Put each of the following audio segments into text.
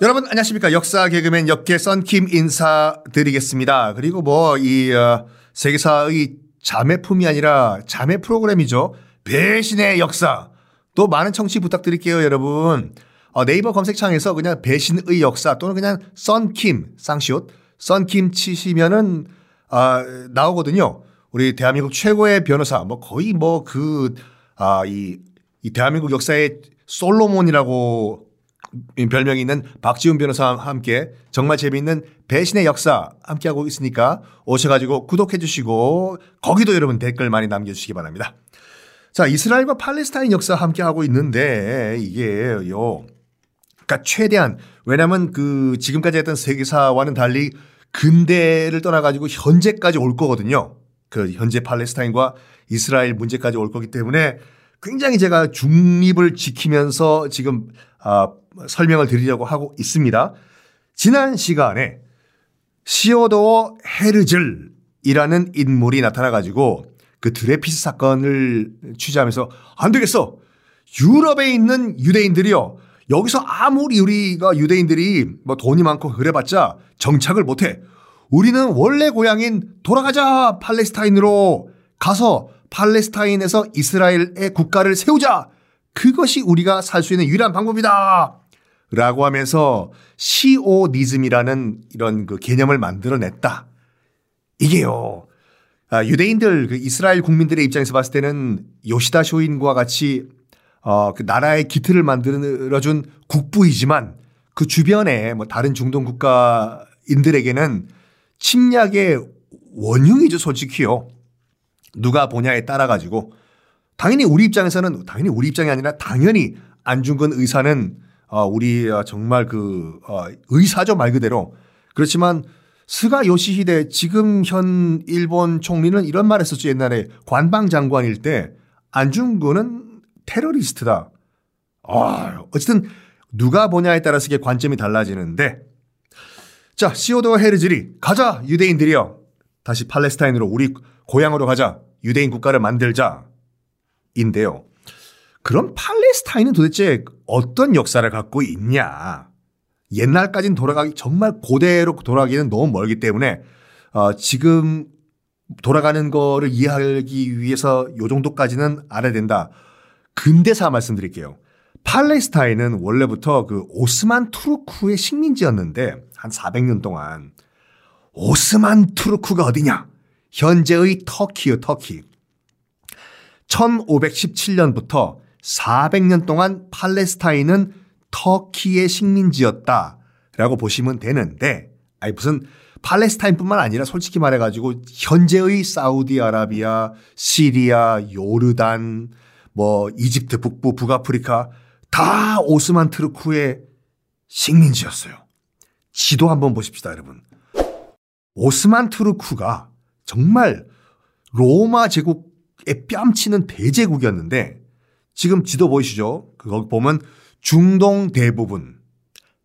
여러분 안녕하십니까 역사 개그맨 역계 썬킴 인사드리겠습니다. 그리고 뭐이 어, 세계사의 자매품이 아니라 자매 프로그램이죠. 배신의 역사. 또 많은 청취 부탁드릴게요 여러분. 어, 네이버 검색창에서 그냥 배신의 역사 또는 그냥 썬킴 쌍시옷 썬킴 치시면은 아, 나오거든요. 우리 대한민국 최고의 변호사 뭐 거의 뭐 그 아, 이, 이 대한민국 역사의 솔로몬이라고 별명이 있는 박지훈 변호사와 함께 정말 재미있는 배신의 역사 함께하고 있으니까 오셔가지고 구독해 주시고 거기도 여러분 댓글 많이 남겨주시기 바랍니다. 자, 이스라엘과 팔레스타인 역사 함께하고 있는데 이게요. 그러니까 최대한 왜냐하면 그 지금까지 했던 세계사와는 달리 근대를 떠나가지고 현재까지 올 거거든요. 그 현재 팔레스타인과 이스라엘 문제까지 올 거기 때문에 굉장히 제가 중립을 지키면서 지금 아, 설명을 드리려고 하고 있습니다. 지난 시간에 시오도어 헤르즐이라는 인물이 나타나가지고 그 드레피스 사건을 취재하면서 안 되겠어. 유럽에 있는 유대인들이요. 여기서 아무리 우리가 유대인들이 뭐 돈이 많고 그래봤자 정착을 못해. 우리는 원래 고향인 돌아가자 팔레스타인으로 가서 팔레스타인에서 이스라엘의 국가를 세우자. 그것이 우리가 살 수 있는 유일한 방법이다. 라고 하면서 시오니즘이라는 이런 그 개념을 만들어냈다. 이게요. 아, 유대인들 그 이스라엘 국민들의 입장에서 봤을 때는 요시다 쇼인과 같이 어, 그 나라의 기틀을 만들어준 국부이지만 그 주변에 뭐 다른 중동 국가인들에게는 침략의 원흉이죠, 솔직히요. 누가 보냐에 따라 가지고 당연히 우리 입장에서는 당연히 우리 입장이 아니라 당연히 안중근 의사는 어, 우리 어, 정말 그 어, 의사죠 말 그대로. 그렇지만 스가 요시히데 지금 현 일본 총리는 이런 말 했었죠 옛날에. 관방 장관일 때 안중근은 테러리스트다. 아, 어쨌든 누가 보냐에 따라서 이게 관점이 달라지는데. 자 시오도 헤르즐이 가자 유대인들이여. 다시 팔레스타인으로 우리 고향으로 가자. 유대인 국가를 만들자. 인데요. 그럼 팔레 스타인은 도대체 어떤 역사를 갖고 있냐? 옛날까지는 돌아가기 정말 고대로 돌아가기는 너무 멀기 때문에 어, 지금 돌아가는 거를 이해하기 위해서 요 정도까지는 알아야 된다. 근대사 말씀드릴게요. 팔레스타인은 원래부터 그 오스만 투르크의 식민지였는데 한 400년 동안 오스만 투르크가 어디냐? 현재의 터키요, 터키. 1517년부터 400년 동안 팔레스타인은 터키의 식민지였다 라고 보시면 되는데 아니 무슨 팔레스타인뿐만 아니라 솔직히 말해가지고 현재의 사우디아라비아, 시리아, 요르단, 뭐 이집트 북부, 북아프리카 다 오스만 트르크의 식민지였어요. 지도 한번 보십시다, 여러분. 오스만 트르크가 정말 로마 제국에 뺨치는 대제국이었는데 지금 지도 보이시죠? 그거 보면 중동 대부분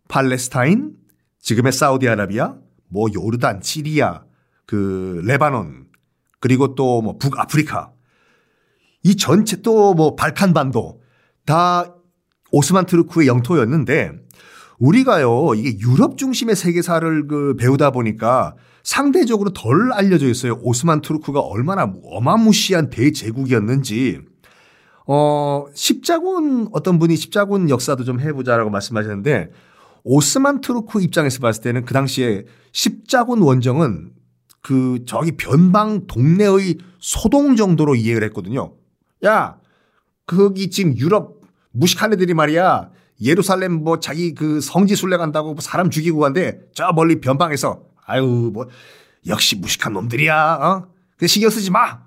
팔레스타인, 지금의 사우디아라비아, 뭐 요르단, 시리아, 그 레바논, 그리고 또 뭐 북아프리카 이 전체 또 뭐 발칸반도 다 오스만 투르크의 영토였는데 우리가요 이게 유럽 중심의 세계사를 그 배우다 보니까 상대적으로 덜 알려져 있어요. 오스만 투르크가 얼마나 어마무시한 대제국이었는지. 어, 십자군 어떤 분이 십자군 역사도 좀 해보자라고 말씀하셨는데 오스만 투르크 입장에서 봤을 때는 그 당시에 십자군 원정은 그 저기 변방 동네의 소동 정도로 이해를 했거든요. 야, 거기 지금 유럽 무식한 애들이 말이야. 예루살렘 뭐 자기 그 성지 순례 간다고 사람 죽이고 간데 저 멀리 변방에서 아유 뭐 역시 무식한 놈들이야. 어? 그 신경 쓰지 마.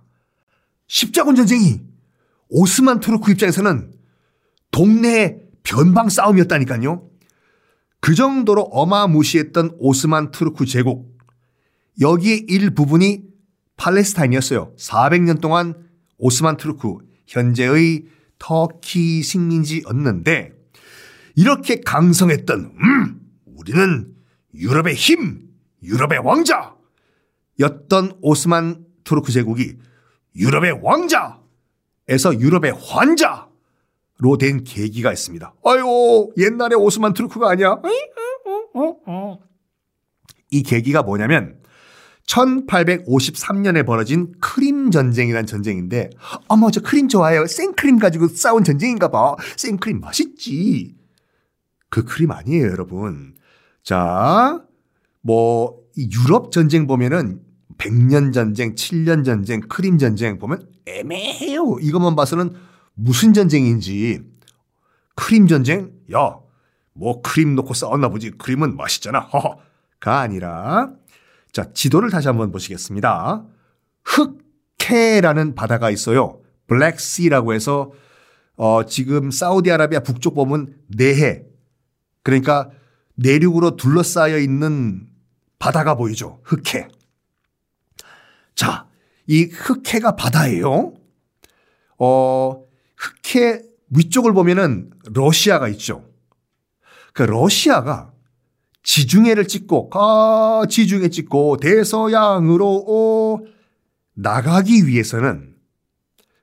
십자군 전쟁이 오스만 투르크 입장에서는 동네 변방 싸움이었다니까요. 그 정도로 어마무시했던 오스만 투르크 제국. 여기에 일부분이 팔레스타인이었어요. 400년 동안 오스만 투르크 현재의 터키 식민지였는데 이렇게 강성했던 음 우리는 유럽의 힘 유럽의 왕자 였던 오스만 투르크 제국이 유럽의 왕자 에서 유럽의 환자로 된 계기가 있습니다. 아유 옛날에 오스만 투르크가 아니야? 어, 어. 이 계기가 뭐냐면 1853년에 벌어진 크림 전쟁이란 전쟁인데 어머 저 크림 좋아해요. 생크림 가지고 싸운 전쟁인가 봐. 생크림 맛있지. 그 크림 아니에요, 여러분. 자, 뭐 유럽 전쟁 보면은 100년 전쟁, 7년 전쟁, 크림 전쟁 보면 애매해요. 이것만 봐서는 무슨 전쟁인지. 크림 전쟁? 야, 뭐 크림 넣고 싸웠나 보지. 크림은 맛있잖아. 허허 가 아니라 자, 지도를 다시 한번 보시겠습니다. 흑해라는 바다가 있어요. 블랙시라고 해서 어, 지금 사우디아라비아 북쪽 보면 내해 그러니까 내륙으로 둘러싸여 있는 바다가 보이죠. 흑해. 자, 이 흑해가 바다예요. 어, 흑해 위쪽을 보면은 러시아가 있죠. 그 러시아가 지중해를 찍고 아 지중해 찍고 대서양으로 오, 나가기 위해서는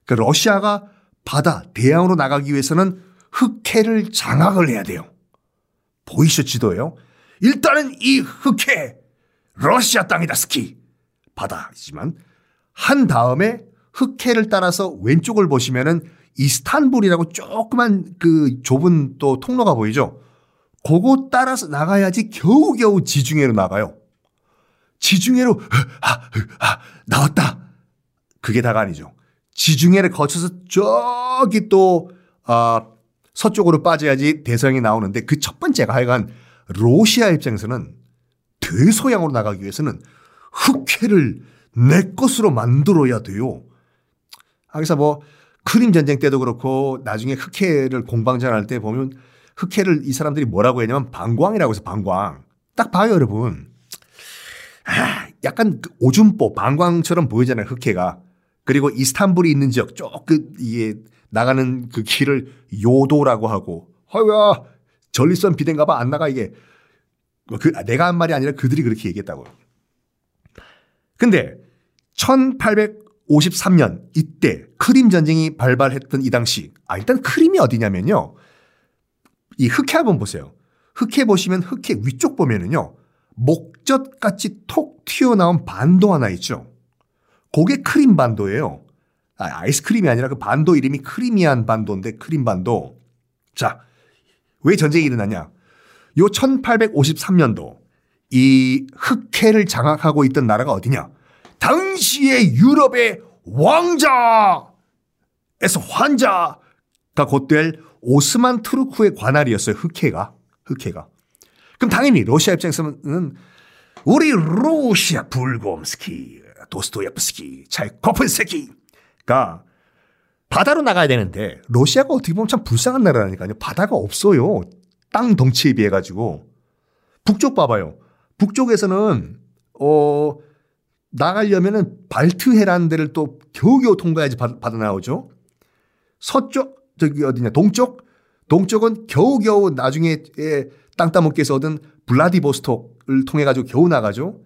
그 러시아가 바다 대양으로 나가기 위해서는 흑해를 장악을 해야 돼요. 보이시죠 지도예요? 일단은 이 흑해 러시아 땅이다 스키 바다이지만 한 다음에 흑해를 따라서 왼쪽을 보시면은 이스탄불이라고 조그만 그 좁은 또 통로가 보이죠? 그거 따라서 나가야지 겨우겨우 지중해로 나가요. 지중해로 아, 아, 나왔다. 그게 다가 아니죠. 지중해를 거쳐서 저기 또 아, 서쪽으로 빠져야지 대서양이 나오는데 그 첫 번째가 하여간 러시아 입장에서는 대서양으로 나가기 위해서는 흑해를 내 것으로 만들어야 돼요. 아, 그래서 뭐 크림 전쟁 때도 그렇고 나중에 흑해를 공방전할 때 보면 흑해를 이 사람들이 뭐라고 했냐면 방광이라고 해서 방광. 딱 봐요, 여러분. 아, 약간 그 오줌보, 방광처럼 보이잖아요, 흑해가. 그리고 이스탄불이 있는 지역, 조금 이게 나가는 그 길을 요도라고 하고, 허야, 전리선 비대인가 봐, 안 나가, 이게. 그, 내가 한 말이 아니라 그들이 그렇게 얘기했다고. 근데 1853년 이때 크림 전쟁이 발발했던 이 당시, 아, 일단 크림이 어디냐면요. 이 흑해 한번 보세요. 흑해 보시면 흑해 위쪽 보면은요. 목젖같이 톡 튀어나온 반도 하나 있죠. 그게 크림 반도예요. 아, 아이스크림이 아니라 그 반도 이름이 크리미안 반도인데 크림 반도. 자, 왜 전쟁이 일어나냐? 요 1853년도 이 흑해를 장악하고 있던 나라가 어디냐? 당시의 유럽의 왕자에서 환자가 곧 될 오스만 트루크의 관할이었어요. 흑해가. 흑해가. 그럼 당연히 러시아 입장에서는 우리 러시아 불곰스키, 도스토옙스키, 차이코프스키가 바다로 나가야 되는데 러시아가 어떻게 보면 참 불쌍한 나라라니까요. 바다가 없어요. 땅 덩치에 비해 가지고 북쪽 봐봐요. 북쪽에서는 어 나가려면은 발트해라는 데를 또 겨우겨우 통과해야지 바다 나오죠. 서쪽 저기 어디냐 동쪽 동쪽은 겨우겨우 나중에 땅 따먹기 위해서 얻은 블라디보스톡을 통해 가지고 겨우 나가죠.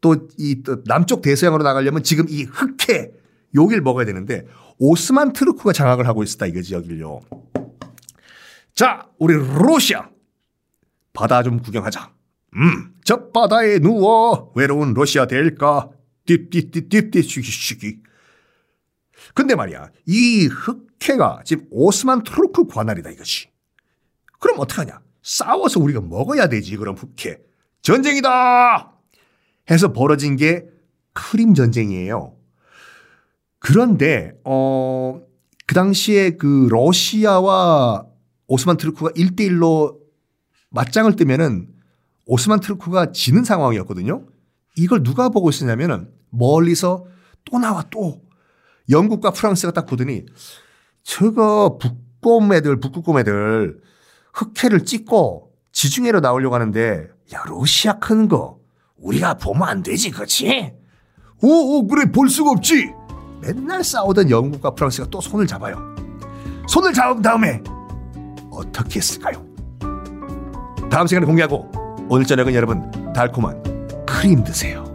또이 남쪽 대서양으로 나가려면 지금 이 흑해 여길 먹어야 되는데 오스만 트루크가 장악을 하고 있었다 이거지 여길요. 자, 우리 러시아 바다 좀 구경하자. 음, 저 바다에 누워 외로운 러시아 될까? 띠띠띠띠띠 쉬기쉬기. 근데 말이야, 이 흑해가 지금 오스만 투르크 관할이다 이것이. 그럼 어떡하냐? 싸워서 우리가 먹어야 되지, 그럼 흑해. 전쟁이다! 해서 벌어진 게 크림 전쟁이에요. 그런데, 어, 그 당시에 그 러시아와 오스만 트루크가 1대1로 맞짱을 뜨면은 오스만 트루크가 지는 상황이었거든요. 이걸 누가 보고 있었냐면은 멀리서 또 나와 또 영국과 프랑스가 딱 보더니 저거 북곰 애들, 북극곰 애들 흑해를 찍고 지중해로 나오려고 하는데 야, 러시아 큰 거 우리가 보면 안 되지, 그렇지? 오, 오, 그래, 볼 수가 없지. 맨날 싸우던 영국과 프랑스가 또 손을 잡아요. 손을 잡은 다음에 어떻게 했을까요? 다음 시간에 공개하고 오늘 저녁은 여러분 달콤한 크림 드세요.